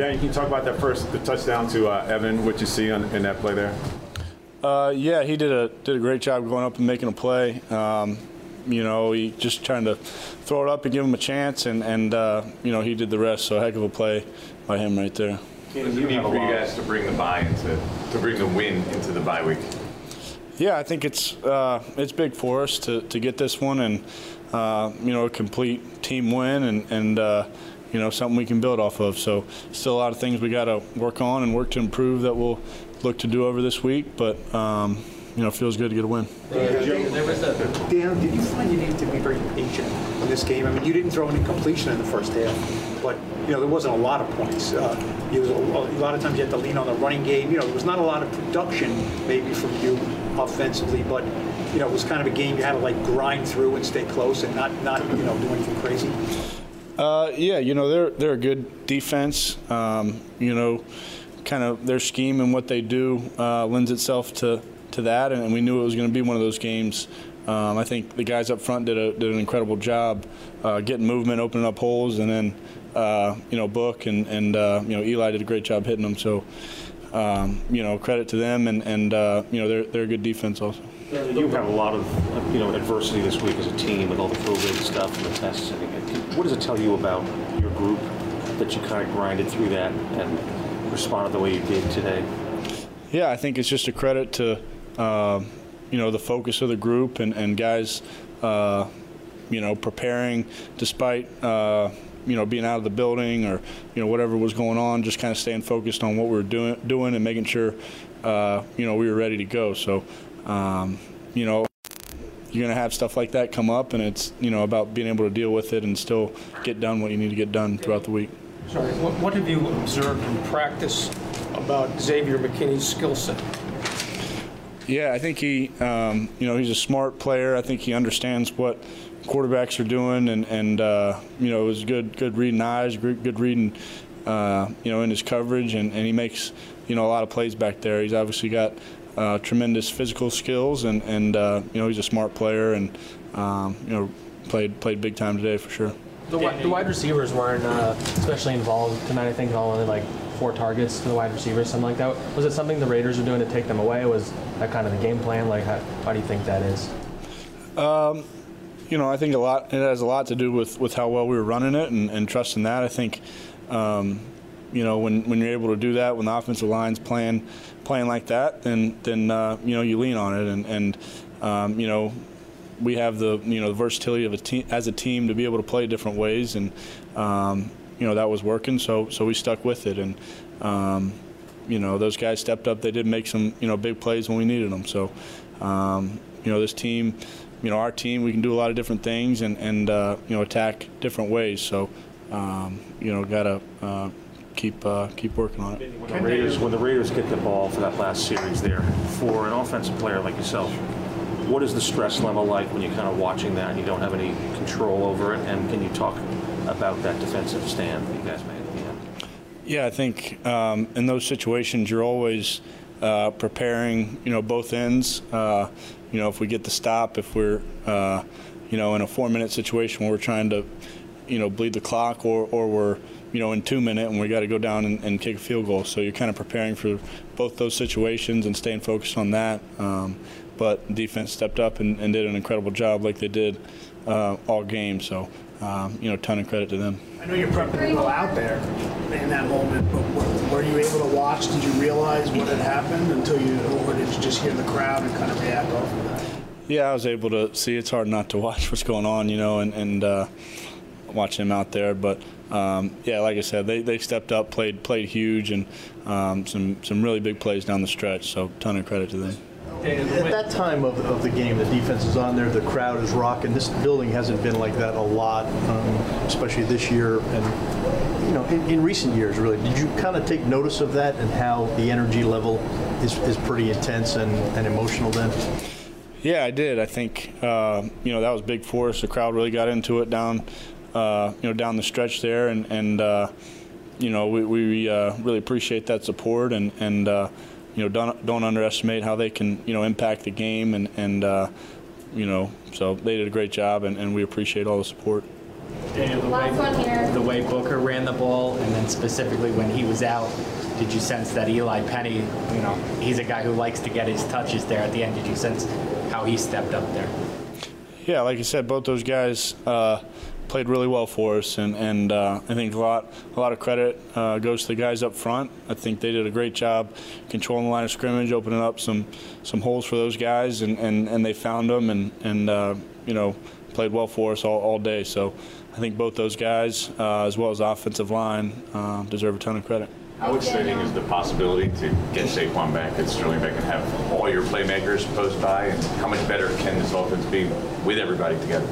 Danny, can you talk about that first the touchdown to uh, Evan? What you see on, in that play there? Uh, yeah, he did a did a great job going up and making a play. Um, you know, he just trying to throw it up and give him a chance, and and uh, you know he did the rest. So a heck of a play by him right there. What does it mean for you guys to bring the bye into to bring the win into the bye week? Yeah, I think it's uh, it's big for us to, to get this one and uh, you know a complete team win and and uh, you know something we can build off of. So still a lot of things we got to work on and work to improve that we'll look to do over this week. But um, you know, it feels good to get a win. Dan, did you find you needed to be very patient in this game? I mean, you didn't throw any completion in the first half, but you know there wasn't a lot of points. Uh, was a, a lot of times you had to lean on the running game. You know, there was not a lot of production maybe from you offensively, but you know it was kind of a game you had to like grind through and stay close and not not you know do anything crazy. Uh, yeah, you know they're they're a good defense. Um, you know, kind of their scheme and what they do uh, lends itself to to that, and we knew it was going to be one of those games. Um, I think the guys up front did a did an incredible job uh, getting movement, opening up holes, and then uh, you know Book and and uh, you know Eli did a great job hitting them. So um, you know credit to them, and and uh, you know they're they're a good defense also. You've had a lot of, you know, adversity this week as a team with all the COVID stuff and the tests. What does it tell you about your group that you kind of grinded through that and responded the way you did today? Yeah, I think it's just a credit to, uh, you know, the focus of the group and, and guys, uh, you know, preparing despite, uh, you know, being out of the building or, you know, whatever was going on, just kind of staying focused on what we were doing, doing and making sure, uh, you know, we were ready to go. So, um, you know, you're going to have stuff like that come up, and it's, you know, about being able to deal with it and still get done what you need to get done throughout the week. Sorry, what, what have you observed in practice about Xavier McKinney's skill set? Yeah, I think he, um, you know, he's a smart player. I think he understands what quarterbacks are doing, and and uh, you know, is good good reading eyes, good, good reading, uh, you know, in his coverage, and, and he makes you know a lot of plays back there. He's obviously got uh, tremendous physical skills, and and uh, you know, he's a smart player, and um, you know, played played big time today for sure. The, the wide receivers weren't uh, especially involved tonight. I think all only like four targets to the wide receivers, something like that. Was it something the Raiders were doing to take them away? Was that kind of the game plan? Like, how, how do you think that is? you know, I think a lot. It has a lot to do with, with how well we were running it and, and trusting that. I think, um, you know, when, when you're able to do that, when the offensive line's playing playing like that, then then uh, you know you lean on it and and um, you know we have the you know the versatility of a team as a team to be able to play different ways and um, you know that was working. So so we stuck with it and. Um, you know those guys stepped up. They did make some you know big plays when we needed them. So um, you know this team, you know our team, we can do a lot of different things and and uh, you know attack different ways. So um, you know gotta uh, keep uh, keep working on it. When the Raiders, when the Raiders get the ball for that last series there, for an offensive player like yourself, what is the stress level like when you're kind of watching that and you don't have any control over it? And can you talk about that defensive stand that you guys made at the end? Yeah, I think um, in those situations you're always uh, preparing, you know, both ends. Uh, you know, if we get the stop, if we're, uh, you know, in a four-minute situation where we're trying to, you know, bleed the clock, or, or we're, you know, in two minute and we got to go down and, and kick a field goal. So you're kind of preparing for both those situations and staying focused on that. Um, but defense stepped up and, and did an incredible job, like they did uh, all game. So, um, you know, ton of credit to them. I know you're prepping to go out there in that moment, but were, were you able to watch? Did you realize what had happened until you, or did you just hear the crowd and kind of react off of that? Yeah, I was able to see. It's hard not to watch what's going on, you know, and, and uh, watch them out there. But um, yeah, like I said, they, they stepped up, played played huge, and um, some some really big plays down the stretch. So ton of credit to them. At that time of, of the game, the defense is on there, the crowd is rocking. This building hasn't been like that a lot, um, especially this year and you know in, in recent years. Really, did you kind of take notice of that and how the energy level is, is pretty intense and, and emotional then? Yeah, I did. I think uh, you know that was big for us. The crowd really got into it down, uh, you know, down the stretch there, and and uh, you know we, we uh, really appreciate that support, and and uh, you know don't don't underestimate how they can you know impact the game, and and uh, you know so they did a great job, and, and we appreciate all the support. Daniel, the Last one way, here. the way Booker ran the ball, and then specifically when he was out, did you sense that Eli Penny, you know, he's a guy who likes to get his touches there at the end. Did you sense how he stepped up there? Yeah, like I said, both those guys uh, played really well for us, and, and uh, I think a lot a lot of credit uh, goes to the guys up front. I think they did a great job controlling the line of scrimmage, opening up some some holes for those guys, and, and, and they found them, and and uh, you know played well for us all, all day. So I think both those guys, uh, as well as the offensive line, uh, deserve a ton of credit. How exciting is the possibility to get Saquon back at Sterling back and have all your playmakers post bye? And how much better can this offense be with everybody together?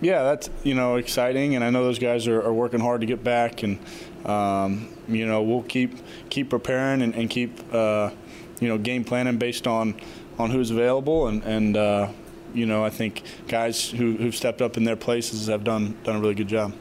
Yeah, that's you know exciting, and I know those guys are, are working hard to get back, and um, you know we'll keep keep preparing and, and keep uh, you know game planning based on on who's available, and and uh, you know I think guys who who've stepped up in their places have done done a really good job.